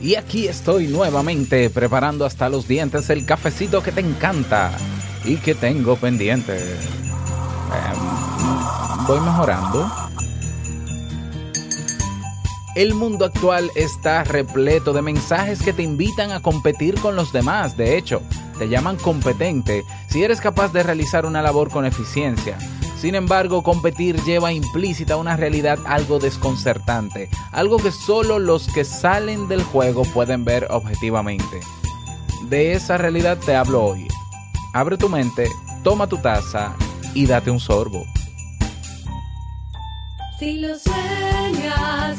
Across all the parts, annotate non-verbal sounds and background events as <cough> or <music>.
Y aquí estoy nuevamente preparando hasta los dientes el cafecito que te encanta y que tengo pendiente. Em, voy mejorando. El mundo actual está repleto de mensajes que te invitan a competir con los demás. De hecho, te llaman competente si eres capaz de realizar una labor con eficiencia sin embargo, competir lleva implícita una realidad algo desconcertante, algo que solo los que salen del juego pueden ver objetivamente. De esa realidad te hablo hoy. Abre tu mente, toma tu taza y date un sorbo. Si lo sueñas,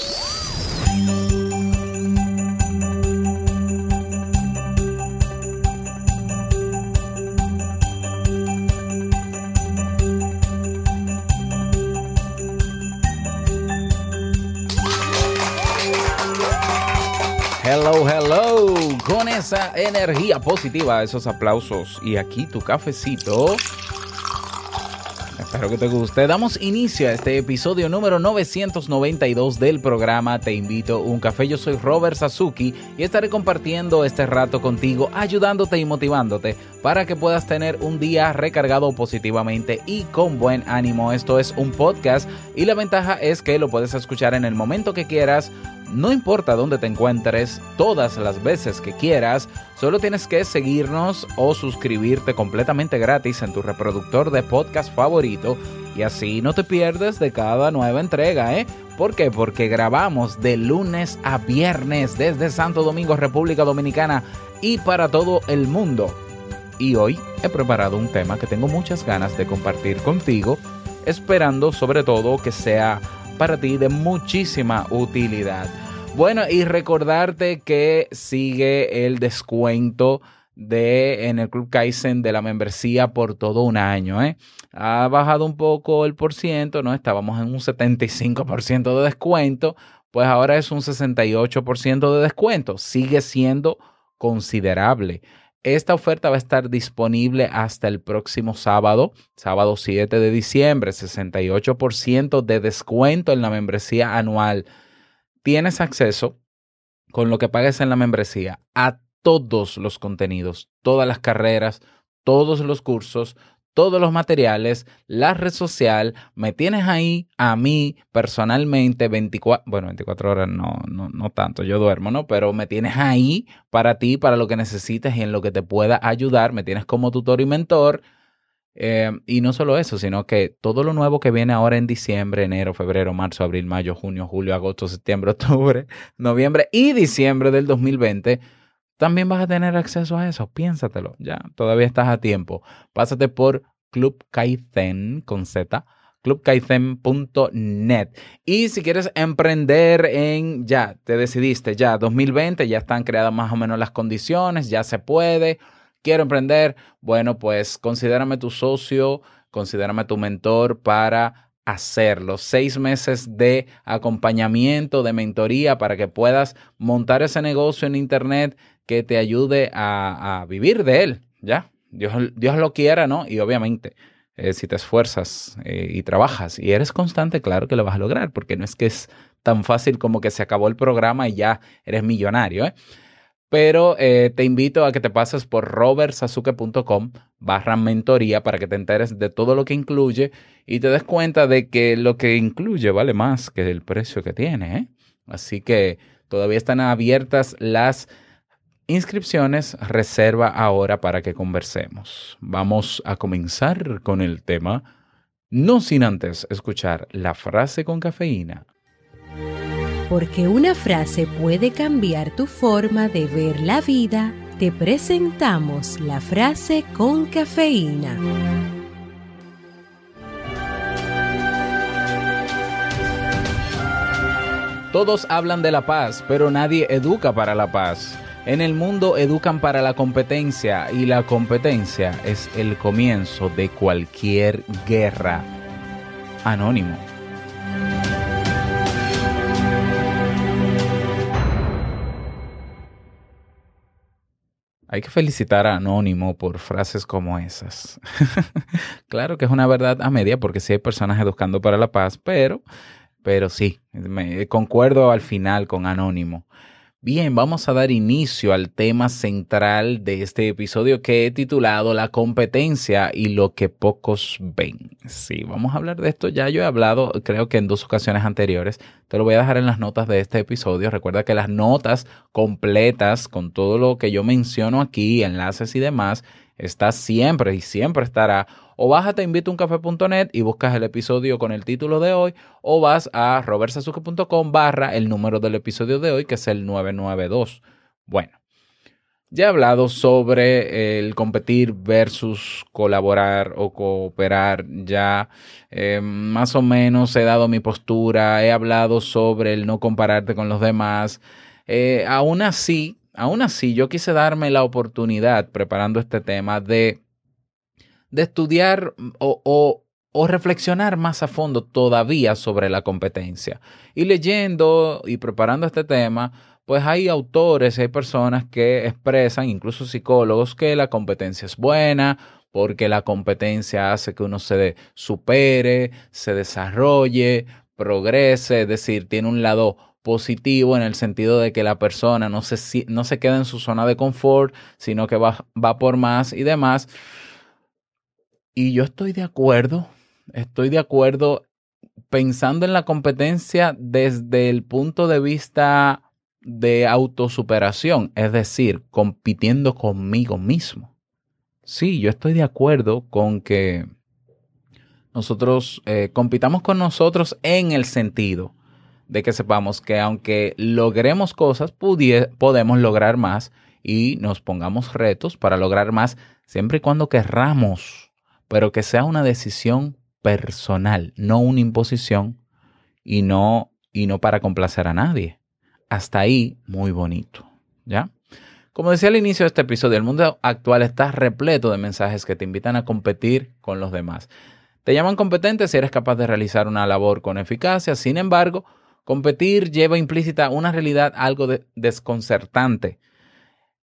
Hello, hello, con esa energía positiva, esos aplausos y aquí tu cafecito. Espero que te guste. Damos inicio a este episodio número 992 del programa Te invito a un café. Yo soy Robert Sasuki y estaré compartiendo este rato contigo, ayudándote y motivándote para que puedas tener un día recargado positivamente y con buen ánimo. Esto es un podcast y la ventaja es que lo puedes escuchar en el momento que quieras. No importa dónde te encuentres, todas las veces que quieras, solo tienes que seguirnos o suscribirte completamente gratis en tu reproductor de podcast favorito y así no te pierdes de cada nueva entrega, ¿eh? ¿Por qué? Porque grabamos de lunes a viernes desde Santo Domingo, República Dominicana y para todo el mundo. Y hoy he preparado un tema que tengo muchas ganas de compartir contigo, esperando sobre todo que sea para ti de muchísima utilidad. Bueno, y recordarte que sigue el descuento de en el Club Kaizen de la membresía por todo un año, ¿eh? Ha bajado un poco el por ciento, ¿no? Estábamos en un 75% de descuento, pues ahora es un 68% de descuento. Sigue siendo considerable. Esta oferta va a estar disponible hasta el próximo sábado, sábado 7 de diciembre, 68% de descuento en la membresía anual. Tienes acceso con lo que pagues en la membresía a todos los contenidos, todas las carreras, todos los cursos, todos los materiales, la red social, me tienes ahí a mí personalmente 24, bueno, 24 horas no, no, no tanto, yo duermo, ¿no? Pero me tienes ahí para ti, para lo que necesites y en lo que te pueda ayudar, me tienes como tutor y mentor. Eh, y no solo eso, sino que todo lo nuevo que viene ahora en diciembre, enero, febrero, marzo, abril, mayo, junio, julio, agosto, septiembre, <laughs> octubre, noviembre y diciembre del 2020, también vas a tener acceso a eso. Piénsatelo, ya, todavía estás a tiempo. Pásate por Club Kaizen con Z, clubkaizen.net. Y si quieres emprender en, ya, te decidiste, ya, 2020, ya están creadas más o menos las condiciones, ya se puede. Quiero emprender, bueno, pues considérame tu socio, considérame tu mentor para hacerlo. Seis meses de acompañamiento, de mentoría para que puedas montar ese negocio en Internet que te ayude a, vivir de él, ¿ya? Dios, Dios lo quiera, ¿no? Y obviamente, eh, si te esfuerzas eh, y trabajas y eres constante, claro que lo vas a lograr, porque no es que es tan fácil como que se acabó el programa y ya eres millonario, ¿eh? Pero eh, te invito a que te pases por robertsazuke.com barra mentoría para que te enteres de todo lo que incluye y te des cuenta de que lo que incluye vale más que el precio que tiene. ¿eh? Así que todavía están abiertas las inscripciones. Reserva ahora para que conversemos. Vamos a comenzar con el tema, no sin antes escuchar la frase con cafeína. Porque una frase puede cambiar tu forma de ver la vida, te presentamos la frase con cafeína. Todos hablan de la paz, pero nadie educa para la paz. En el mundo educan para la competencia y la competencia es el comienzo de cualquier guerra. Anónimo. Hay que felicitar a Anónimo por frases como esas. <laughs> claro que es una verdad a media porque sí hay personas educando para la paz, pero, pero sí, me, concuerdo al final con Anónimo. Bien, vamos a dar inicio al tema central de este episodio que he titulado La competencia y lo que pocos ven. Sí, vamos a hablar de esto. Ya yo he hablado, creo que en dos ocasiones anteriores. Te lo voy a dejar en las notas de este episodio. Recuerda que las notas completas con todo lo que yo menciono aquí, enlaces y demás, está siempre y siempre estará o vas a teinvitouncafe.net y buscas el episodio con el título de hoy, o vas a robertsazuke.com barra el número del episodio de hoy, que es el 992. Bueno, ya he hablado sobre el competir versus colaborar o cooperar. Ya eh, más o menos he dado mi postura, he hablado sobre el no compararte con los demás. Eh, aún así, aún así, yo quise darme la oportunidad, preparando este tema, de de estudiar o, o, reflexionar más a fondo todavía sobre la competencia. Y leyendo y preparando este tema, pues hay autores, hay personas que expresan, incluso psicólogos, que la competencia es buena, porque la competencia hace que uno se supere, se desarrolle, progrese, es decir, tiene un lado positivo en el sentido de que la persona no se, no se queda en su zona de confort, sino que va, va por más y demás. Y yo estoy de acuerdo, estoy de acuerdo pensando en la competencia desde el punto de vista de autosuperación, es decir, compitiendo conmigo mismo. Sí, yo estoy de acuerdo con que nosotros eh, compitamos con nosotros en el sentido de que sepamos que aunque logremos cosas, podemos lograr más y nos pongamos retos para lograr más siempre y cuando querramos pero que sea una decisión personal, no una imposición y no, y no para complacer a nadie. Hasta ahí, muy bonito, ¿ya? Como decía al inicio de este episodio, el mundo actual está repleto de mensajes que te invitan a competir con los demás. Te llaman competente si eres capaz de realizar una labor con eficacia, sin embargo, competir lleva implícita una realidad algo desconcertante.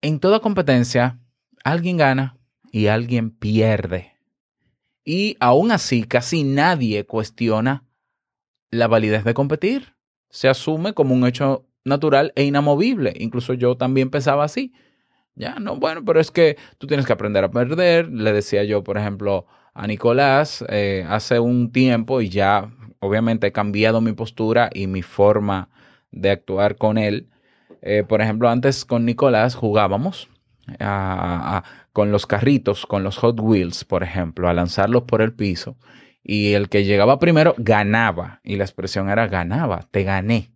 En toda competencia, alguien gana y alguien pierde. Y aún así, casi nadie cuestiona la validez de competir. Se asume como un hecho natural e inamovible. Incluso yo también pensaba así. Ya, no, bueno, pero es que tú tienes que aprender a perder. Le decía yo, por ejemplo, a Nicolás eh, hace un tiempo y ya obviamente he cambiado mi postura y mi forma de actuar con él. Eh, por ejemplo, antes con Nicolás jugábamos a, a, con los carritos, con los Hot Wheels, por ejemplo, a lanzarlos por el piso. Y el que llegaba primero ganaba. Y la expresión era ganaba, te gané.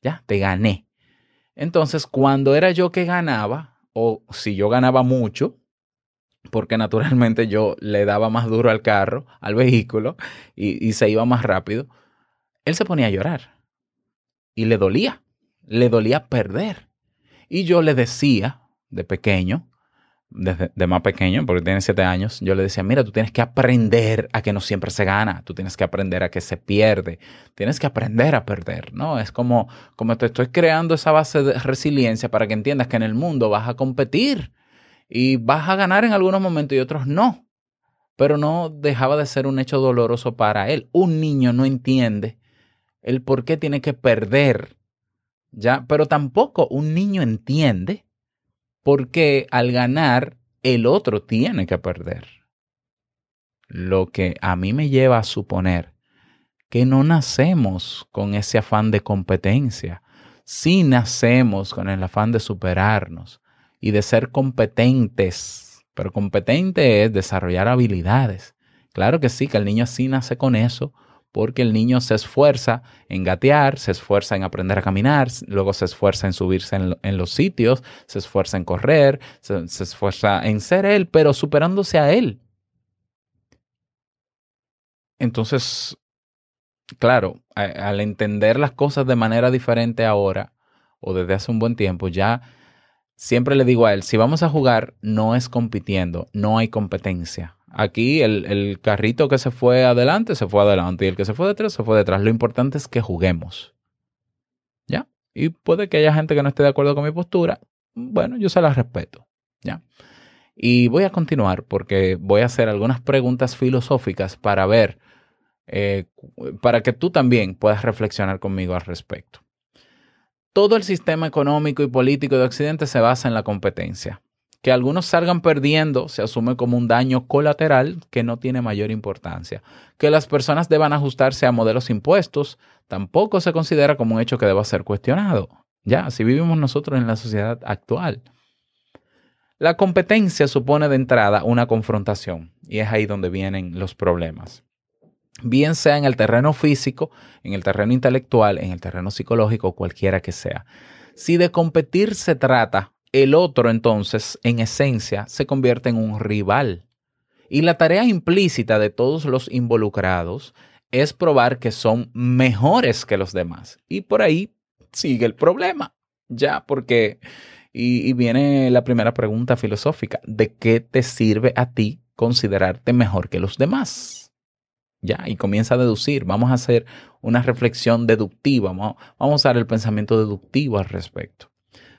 Ya, te gané. Entonces, cuando era yo que ganaba, o si yo ganaba mucho, porque naturalmente yo le daba más duro al carro, al vehículo, y, y se iba más rápido, él se ponía a llorar. Y le dolía. Le dolía perder. Y yo le decía, de pequeño, desde de más pequeño, porque tiene siete años, yo le decía, mira, tú tienes que aprender a que no siempre se gana, tú tienes que aprender a que se pierde, tienes que aprender a perder, ¿no? Es como, como te estoy creando esa base de resiliencia para que entiendas que en el mundo vas a competir y vas a ganar en algunos momentos y otros no. Pero no dejaba de ser un hecho doloroso para él. Un niño no entiende el por qué tiene que perder, ¿ya? Pero tampoco un niño entiende porque al ganar el otro tiene que perder. Lo que a mí me lleva a suponer que no nacemos con ese afán de competencia, sí nacemos con el afán de superarnos y de ser competentes, pero competente es desarrollar habilidades. Claro que sí, que el niño sí nace con eso, porque el niño se esfuerza en gatear, se esfuerza en aprender a caminar, luego se esfuerza en subirse en, lo- en los sitios, se esfuerza en correr, se, esfuerza en ser él, pero superándose a él. Entonces, claro, al entender las cosas de manera diferente ahora o desde hace un buen tiempo, ya siempre le digo a él, si vamos a jugar, no es compitiendo, no hay competencia. Aquí el, carrito que se fue adelante, se fue adelante, y el que se fue detrás, se fue detrás. Lo importante es que juguemos. ¿Ya? Y puede que haya gente que no esté de acuerdo con mi postura. Bueno, yo se la respeto. ¿Ya? Y voy a continuar porque voy a hacer algunas preguntas filosóficas para ver, eh, para que tú también puedas reflexionar conmigo al respecto. Todo el sistema económico y político de Occidente se basa en la competencia. Que algunos salgan perdiendo se asume como un daño colateral que no tiene mayor importancia. Que las personas deban ajustarse a modelos impuestos tampoco se considera como un hecho que deba ser cuestionado. Ya, así vivimos nosotros en la sociedad actual. La competencia supone de entrada una confrontación y es ahí donde vienen los problemas. Bien sea en el terreno físico, en el terreno intelectual, en el terreno psicológico, cualquiera que sea. Si de competir se trata, el otro entonces, en esencia, se convierte en un rival. Y la tarea implícita de todos los involucrados es probar que son mejores que los demás. Y por ahí sigue el problema. Ya, porque, y, viene la primera pregunta filosófica, ¿de qué te sirve a ti considerarte mejor que los demás? Ya, y comienza a deducir. Vamos a hacer una reflexión deductiva. Vamos, vamos a usar el pensamiento deductivo al respecto.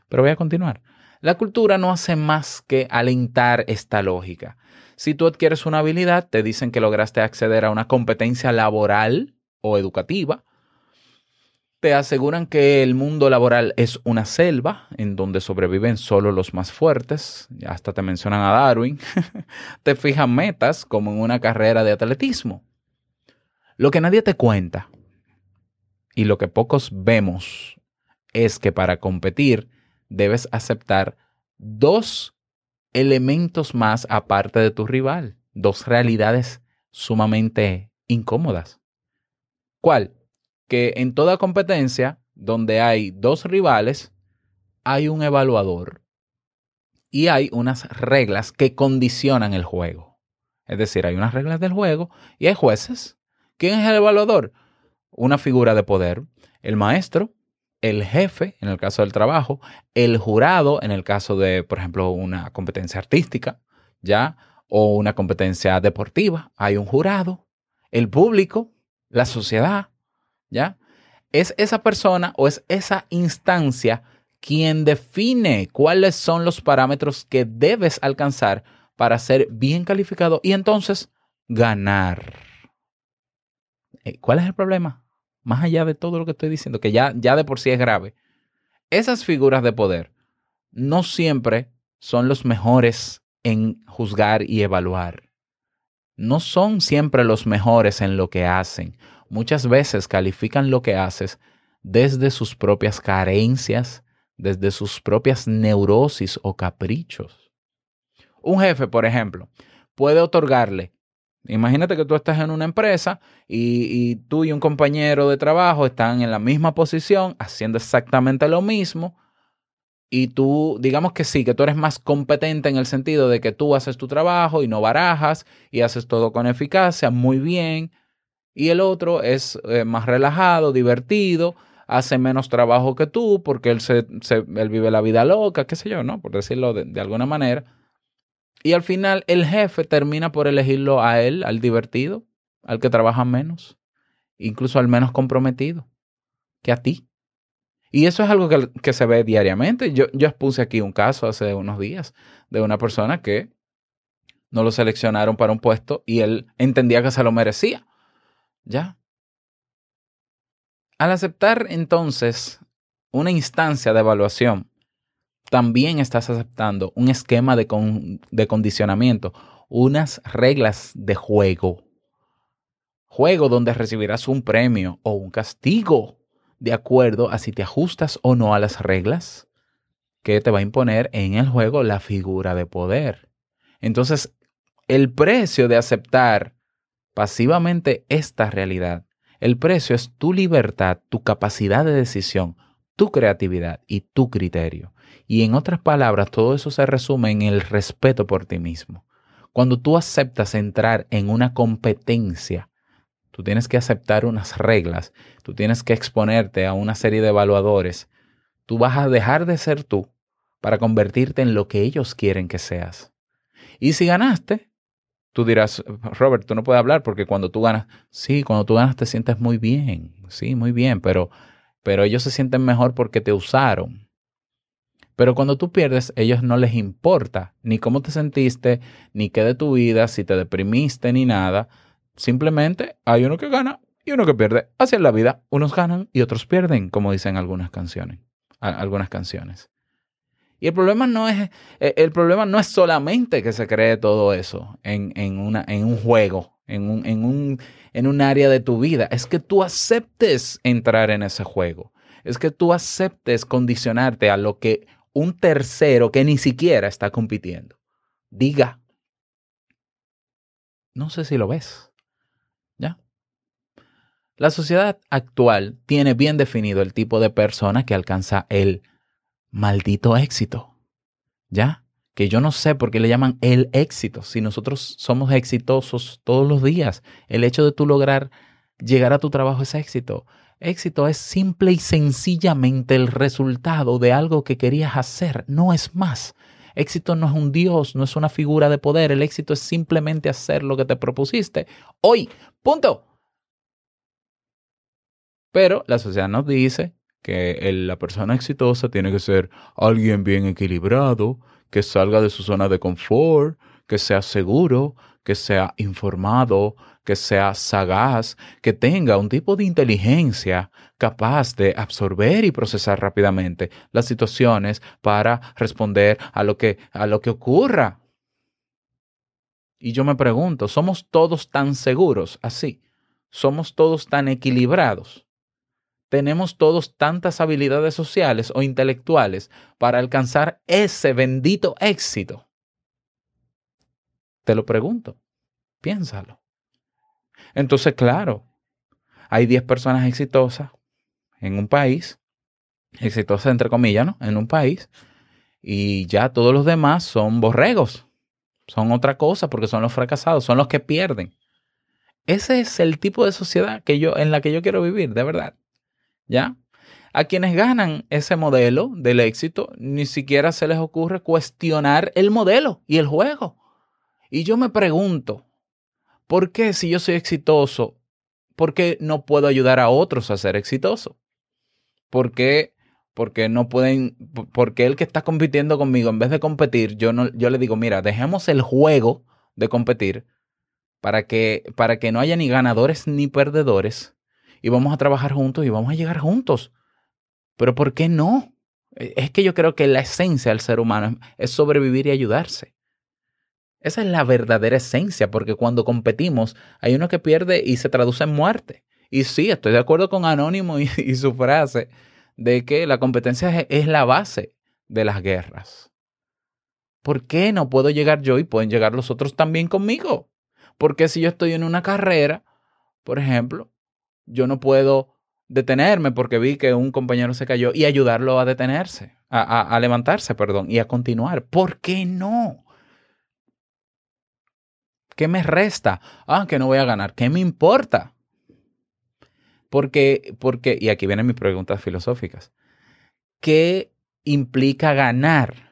Pero voy a continuar. La cultura no hace más que alentar esta lógica. Si tú adquieres una habilidad, te dicen que lograste acceder a una competencia laboral o educativa. Te aseguran que el mundo laboral es una selva en donde sobreviven solo los más fuertes. Hasta te mencionan a Darwin. <laughs> te fijan metas como en una carrera de atletismo. Lo que nadie te cuenta y lo que pocos vemos es que para competir debes aceptar dos elementos más aparte de tu rival, dos realidades sumamente incómodas. ¿Cuál? Que en toda competencia donde hay dos rivales, hay un evaluador y hay unas reglas que condicionan el juego. Es decir, hay unas reglas del juego y hay jueces. ¿Quién es el evaluador? Una figura de poder, el maestro, el jefe, en el caso del trabajo, el jurado, en el caso de, por ejemplo, una competencia artística, ¿ya? O una competencia deportiva, hay un jurado, el público, la sociedad, ¿ya? Es esa persona o es esa instancia quien define cuáles son los parámetros que debes alcanzar para ser bien calificado y entonces ganar. Eh, ¿Cuál es el problema? Más allá de todo lo que estoy diciendo, que ya, ya de por sí es grave. Esas figuras de poder no siempre son los mejores en juzgar y evaluar. No son siempre los mejores en lo que hacen. Muchas veces califican lo que haces desde sus propias carencias, desde sus propias neurosis o caprichos. Un jefe, por ejemplo, puede otorgarle Imagínate que tú estás en una empresa y, tú y un compañero de trabajo están en la misma posición haciendo exactamente lo mismo y tú, digamos que sí, que tú eres más competente en el sentido de que tú haces tu trabajo y no barajas y haces todo con eficacia, muy bien, y el otro es eh, más relajado, divertido, hace menos trabajo que tú porque él, se, él vive la vida loca, qué sé yo, ¿no? Por decirlo de, de alguna manera. Y al final el jefe termina por elegirlo a él, al divertido, al que trabaja menos, incluso al menos comprometido, que a ti. Y eso es algo que, que se ve diariamente. Yo, yo puse aquí un caso hace unos días de una persona que no lo seleccionaron para un puesto y él entendía que se lo merecía. ¿Ya? Al aceptar entonces una instancia de evaluación, también estás aceptando un esquema de, con, de, condicionamiento, unas reglas de juego. Juego donde recibirás un premio o un castigo de acuerdo a si te ajustas o no a las reglas que te va a imponer en el juego la figura de poder. Entonces, el precio de aceptar pasivamente esta realidad El precio es tu libertad, tu capacidad de decisión, tu creatividad y tu criterio. Y en otras palabras, todo eso se resume en el respeto por ti mismo. Cuando tú aceptas entrar en una competencia, tú tienes que aceptar unas reglas, tú tienes que exponerte a una serie de evaluadores, tú vas a dejar de ser tú para convertirte en lo que ellos quieren que seas. Y si ganaste, tú dirás, Robert, tú no puedes hablar porque cuando tú ganas, sí, cuando tú ganas te sientes muy bien, sí, muy bien, pero, pero ellos se sienten mejor porque te usaron. Pero cuando tú pierdes, ellos no les importa ni cómo te sentiste, ni qué de tu vida, si te deprimiste, ni nada. Simplemente hay uno que gana y uno que pierde. Así es la vida. Unos ganan y otros pierden, como dicen algunas canciones. Algunas canciones. Y el problema no es, eh, el problema no es solamente que se cree todo eso en, en, una, en un juego, en un, en, un, en un área de tu vida. Es que tú aceptes entrar en ese juego. Es que tú aceptes condicionarte a lo que un tercero que ni siquiera está compitiendo diga. No sé si lo ves. ¿Ya? La sociedad actual tiene bien definido el tipo de persona que alcanza el maldito éxito. ¿Ya? Que yo no sé por qué le llaman el éxito. Si nosotros somos exitosos todos los días, el hecho de tú lograr llegar a tu trabajo es éxito. Éxito es simple y sencillamente el resultado de algo que querías hacer, no es más. Éxito no es un Dios, no es una figura de poder. El éxito es simplemente hacer lo que te propusiste hoy. Punto. Pero la sociedad nos dice que la persona exitosa tiene que ser alguien bien equilibrado, que salga de su zona de confort, que sea seguro, que sea informado, que sea sagaz, que tenga un tipo de inteligencia capaz de absorber y procesar rápidamente las situaciones para responder a lo que, a lo que ocurra. Y yo me pregunto, ¿somos todos tan seguros así? ¿Somos todos tan equilibrados? ¿Tenemos todos tantas habilidades sociales o intelectuales para alcanzar ese bendito éxito? Te lo pregunto. Piénsalo. Entonces, claro, hay 10 personas exitosas en un país, exitosas entre comillas, ¿no? En un país, y ya todos los demás son borregos, son otra cosa porque son los fracasados, son los que pierden. Ese es el tipo de sociedad que yo, en la que yo quiero vivir, de verdad. ¿Ya? A quienes ganan ese modelo del éxito, ni siquiera se les ocurre cuestionar el modelo y el juego. Y yo me pregunto, ¿por qué si yo soy exitoso, por qué no puedo ayudar a otros a ser exitosos? ¿Por qué? Porque no pueden, porque el que está compitiendo conmigo, en vez de competir, yo, no, yo le digo, mira, dejemos el juego de competir para que, para que no haya ni ganadores ni perdedores y vamos a trabajar juntos y vamos a llegar juntos. Pero ¿por qué no? Es que yo creo que la esencia del ser humano es sobrevivir y ayudarse. Esa es la verdadera esencia, porque cuando competimos hay uno que pierde y se traduce en muerte. Y sí, estoy de acuerdo con Anónimo y, su frase de que la competencia es, la base de las guerras. ¿Por qué no puedo llegar yo y pueden llegar los otros también conmigo? Porque si yo estoy en una carrera, por ejemplo, yo no puedo detenerme porque vi que un compañero se cayó y ayudarlo a detenerse, a- a levantarse, perdón, y a continuar. ¿Por qué no? ¿Qué me resta? Ah, que no voy a ganar. ¿Qué me importa? Porque, porque, y aquí vienen mis preguntas filosóficas. ¿Qué implica ganar?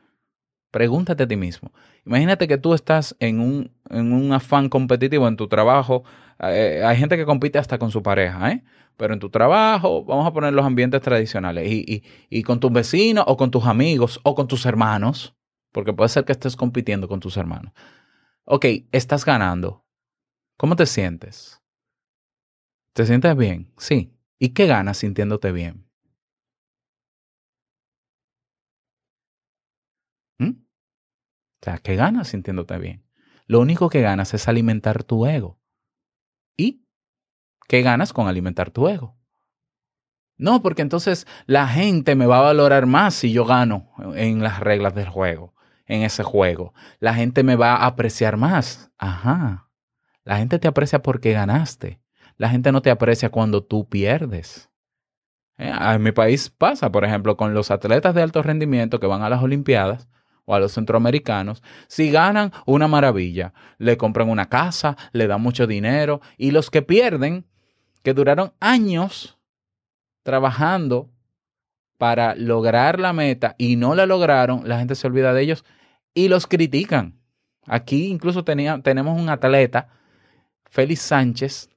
Pregúntate a ti mismo. Imagínate que tú estás en un, en un afán competitivo en tu trabajo. Eh, hay gente que compite hasta con su pareja, ¿eh? Pero en tu trabajo, vamos a poner los ambientes tradicionales. Y, y, y con tus vecinos, o con tus amigos, o con tus hermanos. Porque puede ser que estés compitiendo con tus hermanos. Ok, estás ganando. ¿Cómo te sientes? ¿Te sientes bien? Sí. ¿Y qué ganas sintiéndote bien? ¿Mm? O sea, ¿qué ganas sintiéndote bien? Lo único que ganas es alimentar tu ego. ¿Y qué ganas con alimentar tu ego? No, porque entonces la gente me va a valorar más si yo gano en las reglas del juego, en ese juego. La gente me va a apreciar más. Ajá. La gente te aprecia porque ganaste. La gente no te aprecia cuando tú pierdes. Eh, En mi país pasa, por ejemplo, con los atletas de alto rendimiento que van a las Olimpiadas o a los centroamericanos. Si ganan, una maravilla. Le compran una casa, le dan mucho dinero. Y los que pierden, que duraron años trabajando para lograr la meta y no la lograron, la gente se olvida de ellos y los critican. Aquí incluso tenemos un atleta, Félix Sánchez,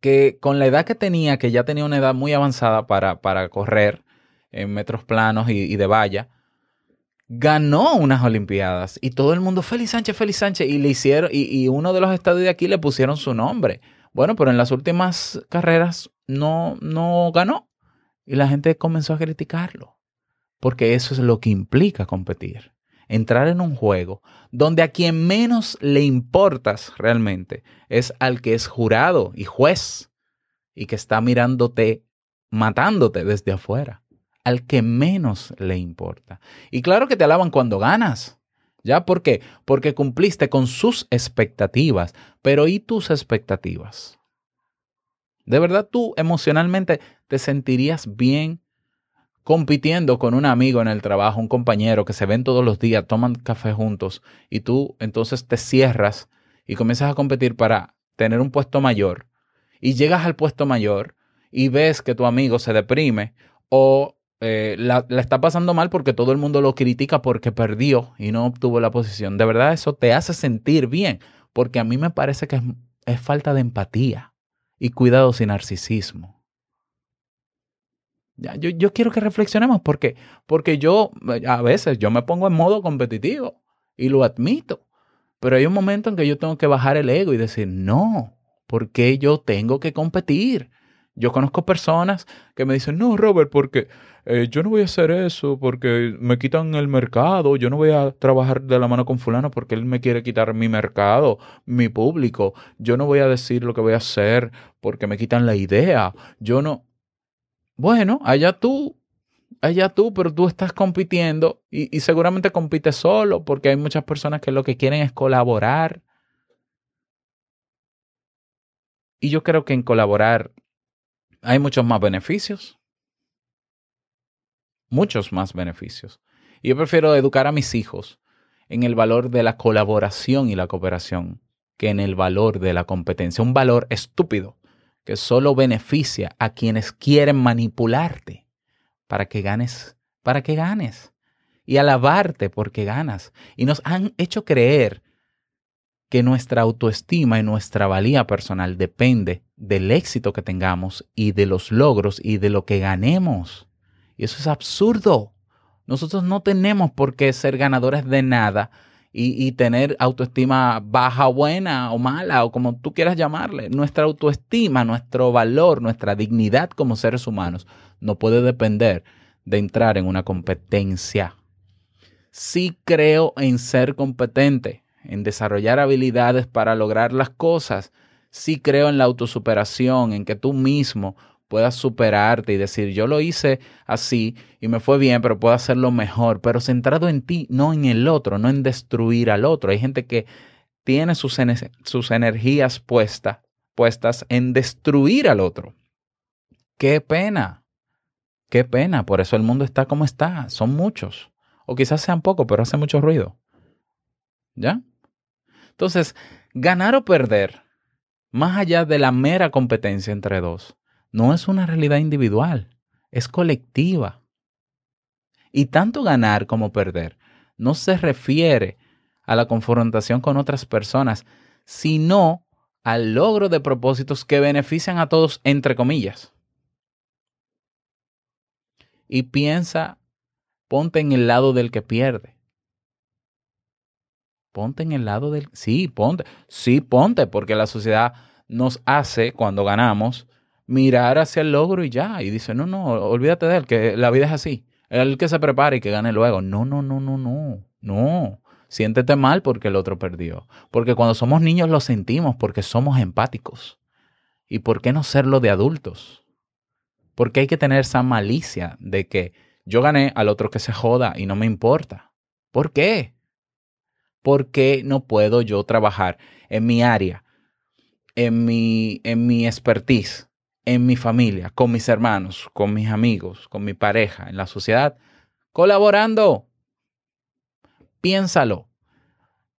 que con la edad que tenía, que ya tenía una edad muy avanzada para, para correr en metros planos y, y de valla, ganó unas Olimpiadas y todo el mundo, Félix Sánchez, Félix Sánchez, y le hicieron, y, y uno de los estadios de aquí le pusieron su nombre. Bueno, pero en las últimas carreras no, no ganó. Y la gente comenzó a criticarlo. Porque eso es lo que implica competir. Entrar en un juego donde a quien menos le importas realmente es al que es jurado y juez y que está mirándote, matándote desde afuera. Al que menos le importa. Y claro que te alaban cuando ganas. ¿Ya? ¿Por qué? Porque cumpliste con sus expectativas. Pero ¿y tus expectativas? ¿De verdad tú emocionalmente te sentirías bien compitiendo con un amigo en el trabajo, un compañero que se ven todos los días, toman café juntos y tú entonces te cierras y comienzas a competir para tener un puesto mayor y llegas al puesto mayor y ves que tu amigo se deprime o eh, la, está pasando mal porque todo el mundo lo critica porque perdió y no obtuvo la posición. De verdad eso te hace sentir bien porque a mí me parece que es, es falta de empatía y cuidado sin narcisismo. Ya, yo, yo quiero que reflexionemos porque, yo a veces yo me pongo en modo competitivo y lo admito, pero hay un momento en que yo tengo que bajar el ego y decir, no, porque yo tengo que competir. Yo conozco personas que me dicen, no, Robert, porque eh, yo no voy a hacer eso, porque me quitan el mercado, yo no voy a trabajar de la mano con fulano porque él me quiere quitar mi mercado, mi público, yo no voy a decir lo que voy a hacer porque me quitan la idea, yo no... Bueno, allá tú, allá tú, pero tú estás compitiendo y, seguramente compites solo porque hay muchas personas que lo que quieren es colaborar. Y yo creo que en colaborar hay muchos más beneficios. Muchos más beneficios. Y yo prefiero educar a mis hijos en el valor de la colaboración y la cooperación que en el valor de la competencia. Un valor estúpido que solo beneficia a quienes quieren manipularte para que ganes, para que ganes. Y alabarte porque ganas. Y nos han hecho creer que nuestra autoestima y nuestra valía personal depende del éxito que tengamos y de los logros y de lo que ganemos. Y eso es absurdo. Nosotros no tenemos por qué ser ganadores de nada y, tener autoestima baja, buena o mala o como tú quieras llamarle. Nuestra autoestima, nuestro valor, nuestra dignidad como seres humanos no puede depender de entrar en una competencia. Sí creo en ser competente, en desarrollar habilidades para lograr las cosas. Sí creo en la autosuperación, en que tú mismo puedas superarte y decir, yo lo hice así y me fue bien, pero puedo hacerlo mejor, pero centrado en ti, no en el otro, no en destruir al otro. Hay gente que tiene sus, sus energías puesta, puestas en destruir al otro. Qué pena, qué pena, por eso el mundo está como está, son muchos, o quizás sean pocos, pero hace mucho ruido. ¿Ya? Entonces, ganar o perder, más allá de la mera competencia entre dos, no es una realidad individual, es colectiva. Y tanto ganar como perder no se refiere a la confrontación con otras personas, sino al logro de propósitos que benefician a todos, entre comillas. Y piensa, ponte en el lado del que pierde. Ponte en el lado del... Sí, ponte. Sí, ponte, porque la sociedad nos hace, cuando ganamos, mirar hacia el logro y ya. Y dice, no, no, olvídate de él, que la vida es así. El que se prepare y que gane luego. No, no, no, no, no. No. Siéntete mal porque el otro perdió. Porque cuando somos niños lo sentimos porque somos empáticos. ¿Y por qué no serlo de adultos? Porque hay que tener esa malicia de que yo gané al otro que se joda y no me importa. ¿Por qué? ¿Por qué no puedo yo trabajar en mi área en mi, en mi expertise, en mi familia, con mis hermanos, con mis amigos, con mi pareja, en la sociedad, colaborando. Piénsalo.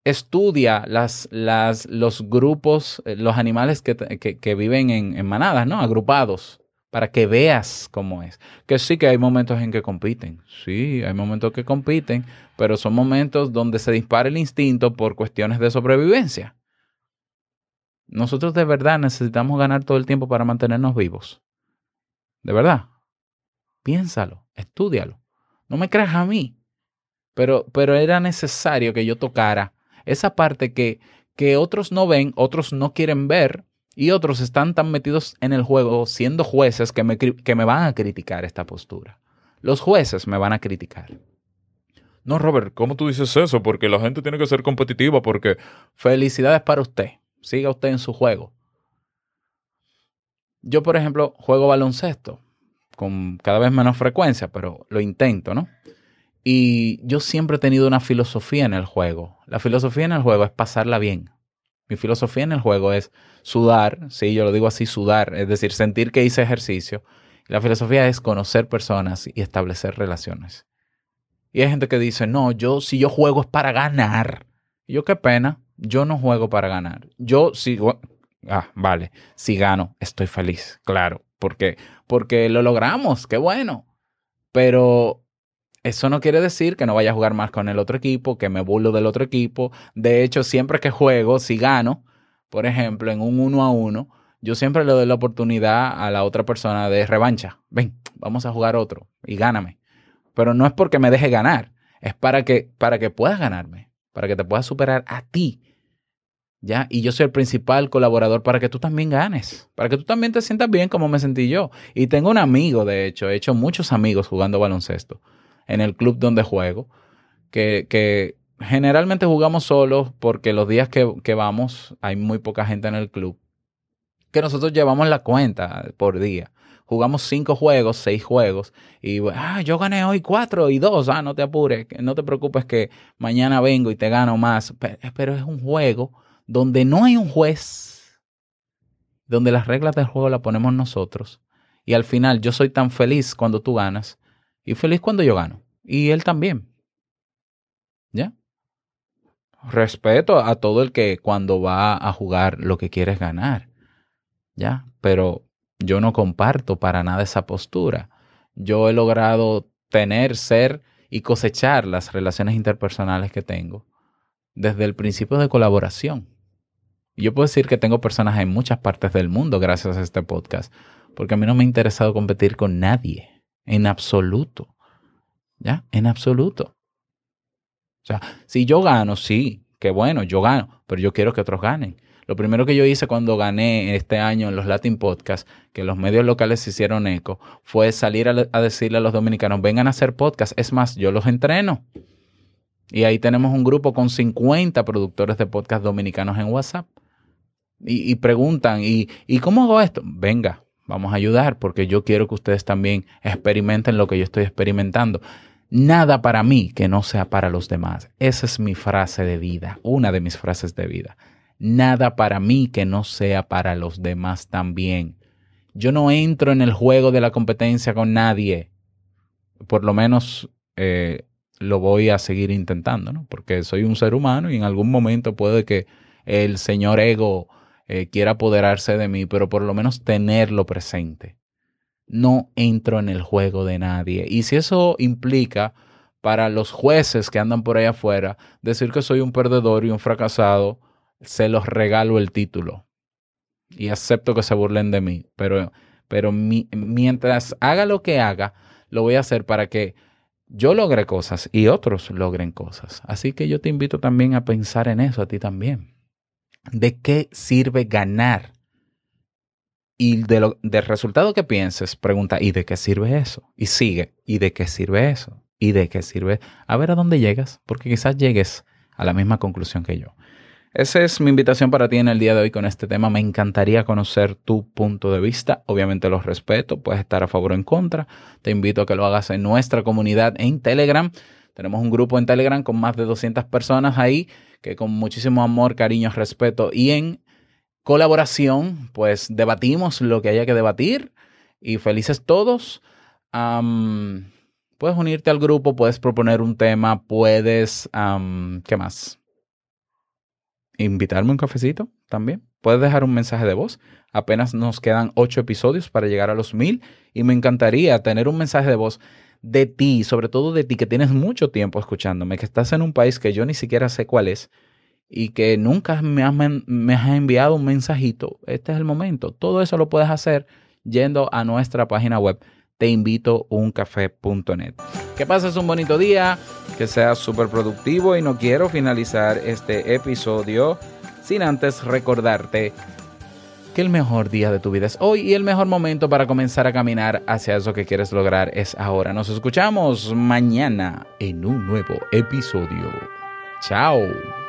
Estudia las, los grupos, eh, los animales que viven en, en manadas, ¿no? Agrupados, para que veas cómo es. Que sí que hay momentos en que compiten. Sí, hay momentos que compiten, pero son momentos donde se dispara el instinto por cuestiones de sobrevivencia. Nosotros de verdad necesitamos ganar todo el tiempo para mantenernos vivos. De verdad. Piénsalo, estúdialo. No me creas a mí. Pero, pero era necesario que yo tocara esa parte que, que otros no ven, otros no quieren ver y otros están tan metidos en el juego siendo jueces que me, que me van a criticar esta postura. Los jueces me van a criticar. No, Robert, ¿cómo tú dices eso? Porque la gente tiene que ser competitiva, porque... Felicidades para usted. Siga usted en su juego. Yo, por ejemplo, juego baloncesto con cada vez menos frecuencia, pero lo intento, ¿no? Y yo siempre he tenido una filosofía en el juego. La filosofía en el juego es pasarla bien. Mi filosofía en el juego es sudar, sí, yo lo digo así, sudar, es decir, sentir que hice ejercicio. La filosofía es conocer personas y establecer relaciones. Y hay gente que dice, no, yo si yo juego es para ganar. Y yo qué pena, yo no juego para ganar. Yo si, ah, vale, si gano, estoy feliz, claro, porque porque lo logramos, qué bueno. Pero eso no quiere decir que no vaya a jugar más con el otro equipo, que me burlo del otro equipo. De hecho, siempre que juego, si gano, por ejemplo, en un uno a uno, yo siempre le doy la oportunidad a la otra persona de revancha. Ven, vamos a jugar otro y gáname. Pero no es porque me deje ganar, es para que, para que puedas ganarme, para que te puedas superar a ti. ¿Ya? Y yo soy el principal colaborador para que tú también ganes, para que tú también te sientas bien como me sentí yo. Y tengo un amigo, de hecho, he hecho muchos amigos jugando baloncesto en el club donde juego, que, que generalmente jugamos solos porque los días que, que vamos hay muy poca gente en el club, que nosotros llevamos la cuenta por día. Jugamos cinco juegos, seis juegos, y ah, yo gané hoy cuatro y dos, ah, no te apures, no te preocupes que mañana vengo y te gano más. Pero es un juego donde no hay un juez, donde las reglas del juego las ponemos nosotros. Y al final yo soy tan feliz cuando tú ganas y feliz cuando yo gano. Y él también. ¿Ya? Respeto a todo el que cuando va a jugar lo que quiere es ganar. ¿Ya? Pero yo no comparto para nada esa postura. Yo he logrado tener, ser y cosechar las relaciones interpersonales que tengo desde el principio de colaboración. Yo puedo decir que tengo personas en muchas partes del mundo gracias a este podcast, porque a mí no me ha interesado competir con nadie, en absoluto. ¿Ya? En absoluto. O sea, si yo gano, sí, qué bueno, yo gano, pero yo quiero que otros ganen. Lo primero que yo hice cuando gané este año en los Latin Podcasts, que los medios locales hicieron eco, fue salir a, a decirle a los dominicanos, vengan a hacer podcast. Es más, yo los entreno. Y ahí tenemos un grupo con 50 productores de podcast dominicanos en WhatsApp. Y, preguntan, ¿y, ¿y cómo hago esto? Venga, vamos a ayudar porque yo quiero que ustedes también experimenten lo que yo estoy experimentando. Nada para mí que no sea para los demás. Esa es mi frase de vida, una de mis frases de vida. Nada para mí que no sea para los demás también. Yo no entro en el juego de la competencia con nadie. Por lo menos eh, lo voy a seguir intentando, ¿no? Porque soy un ser humano y en algún momento puede que el señor ego eh, quiera apoderarse de mí, pero por lo menos tenerlo presente. No entro en el juego de nadie. Y si eso implica para los jueces que andan por ahí afuera decir que soy un perdedor y un fracasado, se los regalo el título. Y acepto que se burlen de mí. Pero, pero mi, mientras haga lo que haga, lo voy a hacer para que yo logre cosas y otros logren cosas. Así que yo te invito también a pensar en eso a ti también. ¿De qué sirve ganar? Y de lo, del resultado que pienses, pregunta, ¿y de qué sirve eso? Y sigue, ¿y de qué sirve eso? ¿Y de qué sirve? A ver a dónde llegas, porque quizás llegues a la misma conclusión que yo. Esa es mi invitación para ti en el día de hoy con este tema. Me encantaría conocer tu punto de vista. Obviamente los respeto, puedes estar a favor o en contra. Te invito a que lo hagas en nuestra comunidad en Telegram. Tenemos un grupo en Telegram con más de 200 personas ahí que con muchísimo amor, cariño, respeto y en colaboración, pues debatimos lo que haya que debatir y felices todos. Puedes unirte al grupo, puedes proponer un tema, puedes, ¿qué más? Invitarme un cafecito también. Puedes dejar un mensaje de voz. Apenas nos quedan ocho episodios para llegar a los mil y me encantaría tener un mensaje de voz de ti, sobre todo de ti que tienes mucho tiempo escuchándome, que estás en un país que yo ni siquiera sé cuál es y que nunca me has, enviado un mensajito. Este es el momento. Todo eso lo puedes hacer yendo a nuestra página web teinvitouncafé.net. Que pases un bonito día, que seas súper productivo y no quiero finalizar este episodio sin antes recordarte que el mejor día de tu vida es hoy y el mejor momento para comenzar a caminar hacia eso que quieres lograr es ahora. Nos escuchamos mañana en un nuevo episodio. Chao.